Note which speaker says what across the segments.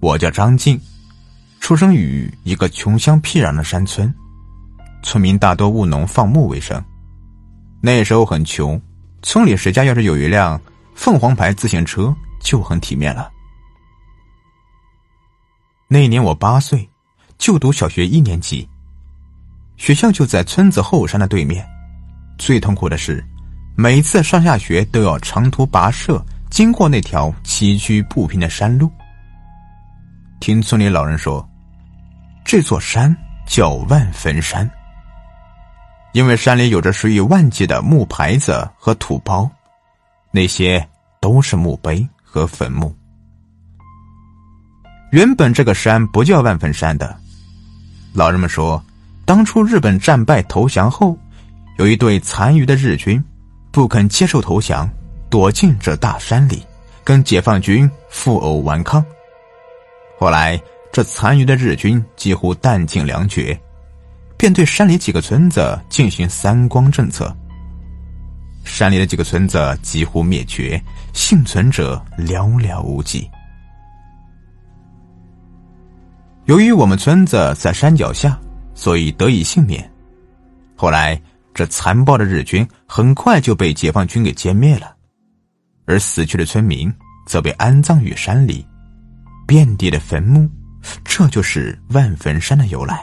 Speaker 1: 我叫张静，出生于一个穷乡僻壤的山村，村民大多务农放牧为生。那时候很穷，村里谁家要是有一辆凤凰牌自行车，就很体面了。那年我八岁，就读小学一年级。学校就在村子后山的对面。最痛苦的是，每次上下学都要长途跋涉，经过那条崎岖不平的山路。听村里老人说，这座山叫万坟山，因为山里有着数以万计的木牌子和土包，那些都是墓碑和坟墓。原本这个山不叫万坟山的，老人们说。当初日本战败投降后，有一队残余的日军不肯接受投降，躲进这大山里，跟解放军负隅顽抗。后来这残余的日军几乎弹尽粮绝，便对山里几个村子进行三光政策。山里的几个村子几乎灭绝，幸存者寥寥无几。由于我们村子在山脚下。所以得以幸免。后来，这残暴的日军很快就被解放军给歼灭了，而死去的村民则被安葬于山里，遍地的坟墓，这就是万坟山的由来。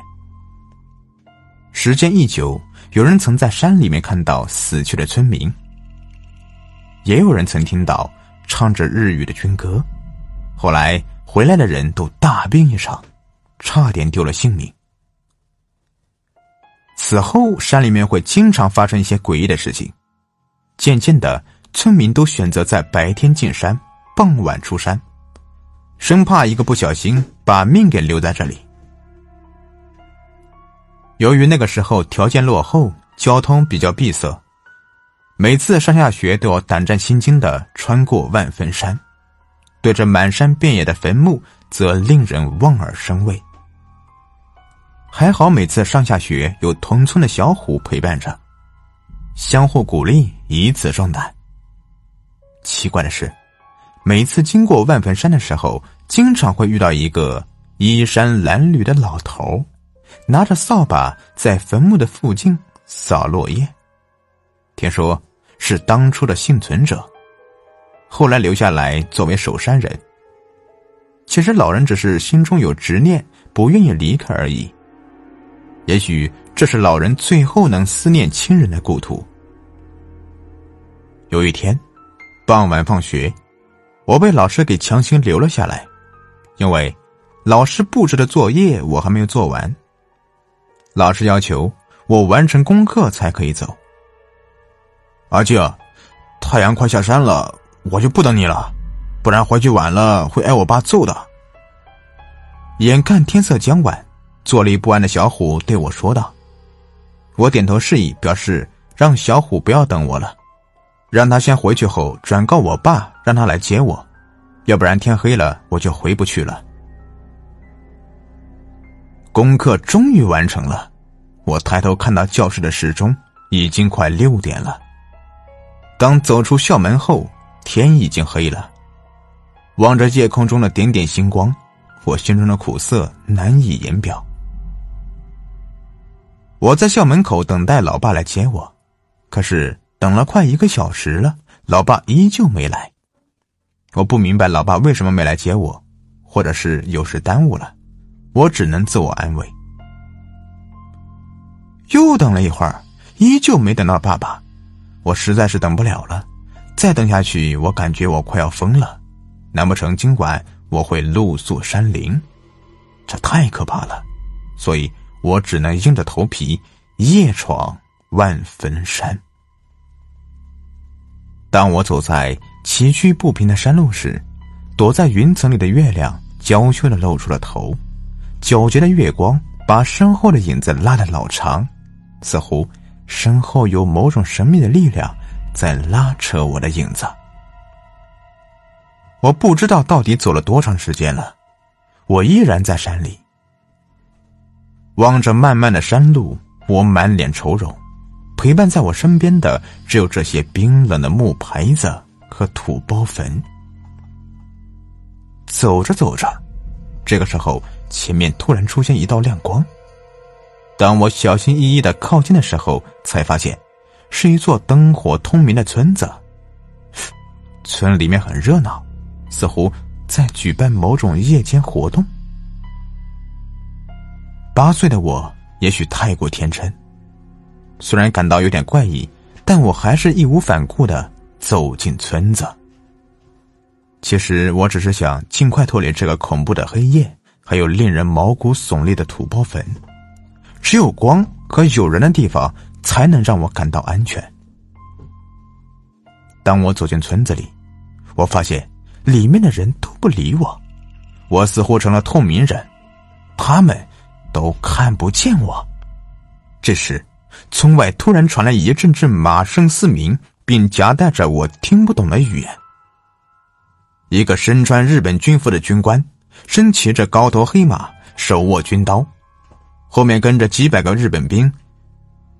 Speaker 1: 时间一久，有人曾在山里面看到死去的村民，也有人曾听到唱着日语的军歌。后来回来的人都大病一场，差点丢了性命。此后，山里面会经常发生一些诡异的事情。渐渐的，村民都选择在白天进山，傍晚出山，生怕一个不小心把命给留在这里。由于那个时候条件落后，交通比较闭塞，每次上下学都要胆战心惊的穿过万坟山，对着满山遍野的坟墓，则令人望而生畏。还好，每次上下学有同村的小虎陪伴着，相互鼓励，以此壮胆。奇怪的是，每次经过万坟山的时候，经常会遇到一个衣衫褴褛的老头，拿着扫把在坟墓的附近扫落叶。听说是当初的幸存者，后来留下来作为守山人。其实老人只是心中有执念，不愿意离开而已。也许这是老人最后能思念亲人的故土。有一天，傍晚放学，我被老师给强行留了下来，因为老师布置的作业我还没有做完。老师要求我完成功课才可以走。阿静，太阳快下山了，我就不等你了，不然回去晚了会挨我爸揍的。眼看天色将晚。坐立不安的小虎对我说道：“我点头示意，表示让小虎不要等我了，让他先回去后转告我爸，让他来接我，要不然天黑了我就回不去了。”功课终于完成了，我抬头看到教室的时钟，已经快六点了。当走出校门后，天已经黑了，望着夜空中的点点星光，我心中的苦涩难以言表。我在校门口等待老爸来接我，可是等了快一个小时了，老爸依旧没来。我不明白老爸为什么没来接我，或者是有事耽误了，我只能自我安慰。又等了一会儿，依旧没等到爸爸，我实在是等不了了。再等下去，我感觉我快要疯了。难不成今晚我会露宿山林？这太可怕了，所以。我只能硬着头皮夜闯万坟山。当我走在崎岖不平的山路时，躲在云层里的月亮娇羞的露出了头，皎洁的月光把身后的影子拉得老长，似乎身后有某种神秘的力量在拉扯我的影子。我不知道到底走了多长时间了，我依然在山里。望着漫漫的山路，我满脸愁容。陪伴在我身边的只有这些冰冷的木牌子和土包坟。走着走着，这个时候，前面突然出现一道亮光。当我小心翼翼的靠近的时候，才发现是一座灯火通明的村子。村里面很热闹，似乎在举办某种夜间活动。八岁的我也许太过天真，虽然感到有点怪异，但我还是义无反顾的走进村子。其实我只是想尽快脱离这个恐怖的黑夜，还有令人毛骨悚立的土包坟。只有光和有人的地方，才能让我感到安全。当我走进村子里，我发现里面的人都不理我，我似乎成了透明人，他们都看不见我。这时，村外突然传来一阵阵马声嘶鸣，并夹带着我听不懂的语言。一个身穿日本军服的军官，身骑着高头黑马，手握军刀，后面跟着几百个日本兵，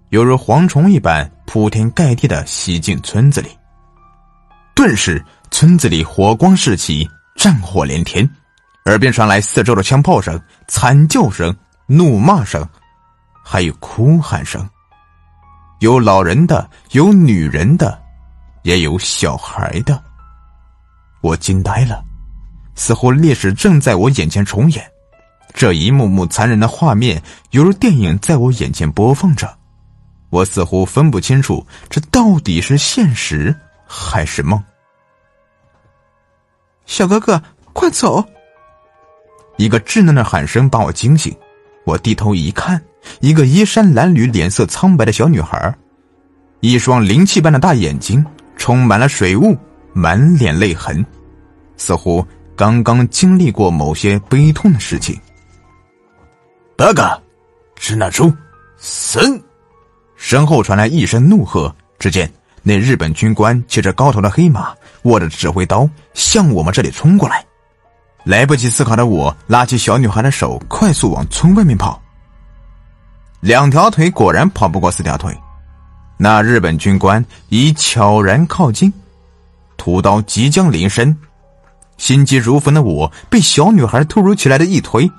Speaker 1: 犹如蝗虫一般铺天盖地的袭进村子里。顿时，村子里火光四起，战火连天，耳边传来四周的枪炮声、惨叫声、怒骂声，还有哭喊声。有老人的，有女人的，也有小孩的。我惊呆了，似乎历史正在我眼前重演，这一幕幕残忍的画面犹如电影在我眼前播放着，我似乎分不清楚这到底是现实还是梦。小哥哥，快走！一个稚嫩的喊声把我惊醒，我低头一看，一个衣衫褴褛、脸色苍白的小女孩，一双灵气般的大眼睛充满了水雾，满脸泪痕。似乎刚刚经历过某些悲痛的事情。八嘎，是那猪，神！身后传来一声怒喝。只见那日本军官骑着高头的黑马，握着指挥刀，向我们这里冲过来。来不及思考的我，拉起小女孩的手，快速往村外面跑。两条腿果然跑不过四条腿。那日本军官已悄然靠近，屠刀即将临身。心急如焚的我被小女孩突如其来的一推，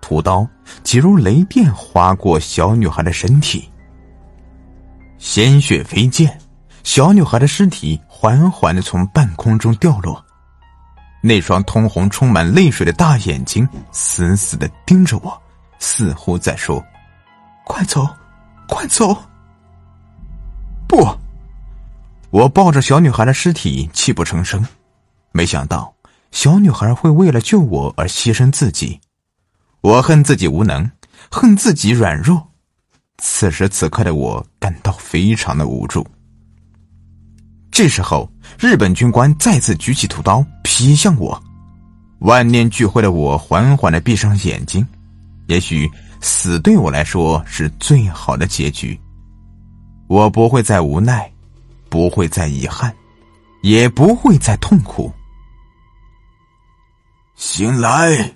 Speaker 1: 屠刀急如雷电划过小女孩的身体，鲜血飞溅，小女孩的尸体缓缓的从半空中掉落，那双通红、充满泪水的大眼睛死死的盯着我，似乎在说：“快走，快走！”不，我抱着小女孩的尸体泣不成声。没想到小女孩会为了救我而牺牲自己，我恨自己无能，恨自己软弱。此时此刻的我感到非常的无助。这时候，日本军官再次举起屠刀劈向我，万念俱灰的我缓缓的闭上眼睛。也许死对我来说是最好的结局，我不会再无奈，不会再遗憾，也不会再痛苦。醒来！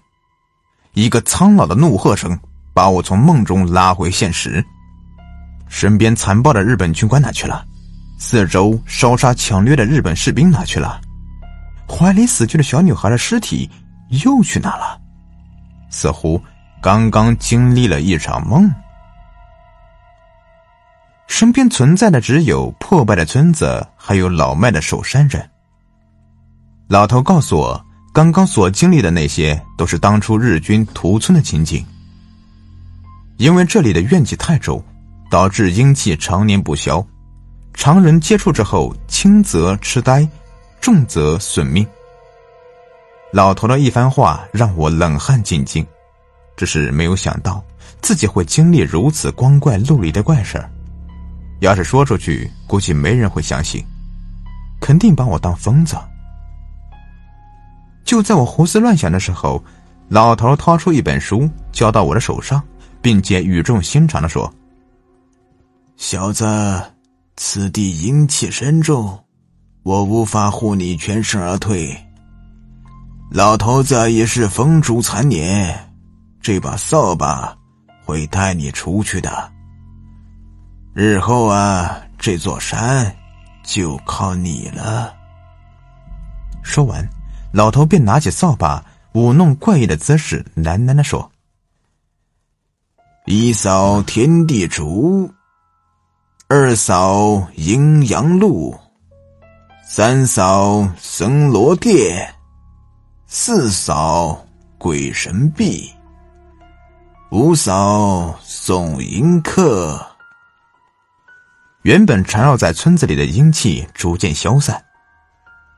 Speaker 1: 一个苍老的怒喝声把我从梦中拉回现实。身边残暴的日本军官哪去了？四周烧杀抢掠的日本士兵哪去了？怀里死去的小女孩的尸体又去哪了？似乎刚刚经历了一场梦。身边存在的只有破败的村子，还有老迈的守山人。老头告诉我。刚刚所经历的那些，都是当初日军屠村的情景。因为这里的怨气太重，导致阴气常年不消，常人接触之后，轻则痴呆，重则损命。老头的一番话让我冷汗津津，只是没有想到自己会经历如此光怪陆离的怪事儿。要是说出去，估计没人会相信，肯定把我当疯子。就在我胡思乱想的时候，老头掏出一本书，交到我的手上，并且语重心长的说：“小子，此地阴气深重，我无法护你全身而退。老头子也是风烛残年，这把扫把会带你出去的。日后啊，这座山就靠你了。”说完。老头便拿起扫把舞弄怪异的姿势，喃喃的说：“一扫天地竹，二扫阴阳路，三扫神罗殿，四扫鬼神壁，五扫送迎客。”原本缠绕在村子里的阴气逐渐消散，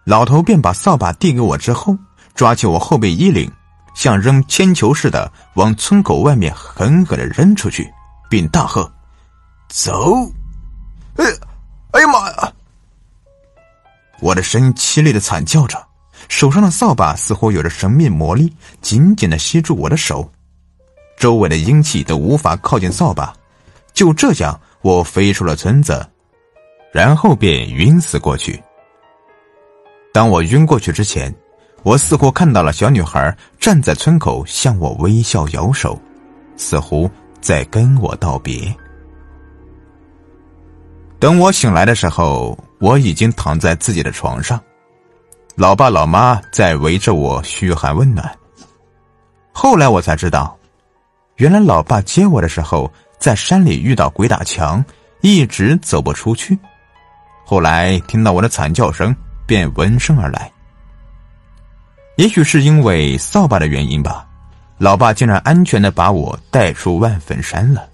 Speaker 1: 老头便把扫把递给我之后。抓起我后背衣领，像扔铅球似的往村口外面狠狠的扔出去，并大喝：“走！”哎，哎呀妈呀！我的声音凄厉的惨叫着，手上的扫把似乎有着神秘魔力，紧紧的吸住我的手，周围的阴气都无法靠近扫把。就这样，我飞出了村子，然后便晕死过去。当我晕过去之前。我似乎看到了小女孩站在村口，向我微笑摇手，似乎在跟我道别。等我醒来的时候，我已经躺在自己的床上，老爸老妈在围着我嘘寒问暖。后来我才知道，原来老爸接我的时候在山里遇到鬼打墙，一直走不出去。后来听到我的惨叫声，便闻声而来。也许是因为扫把的原因吧，老爸竟然安全的把我带出万坟山了。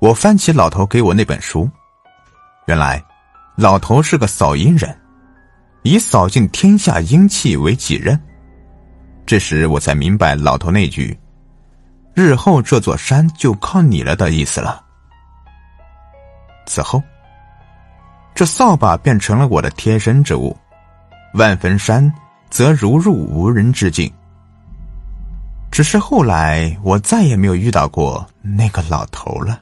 Speaker 1: 我翻起老头给我那本书，原来老头是个扫阴人，以扫尽天下阴气为己任。这时我才明白老头那句“日后这座山就靠你了”的意思了。此后，这扫把变成了我的贴身之物。万坟山则如入无人之境。只是后来，我再也没有遇到过那个老头了。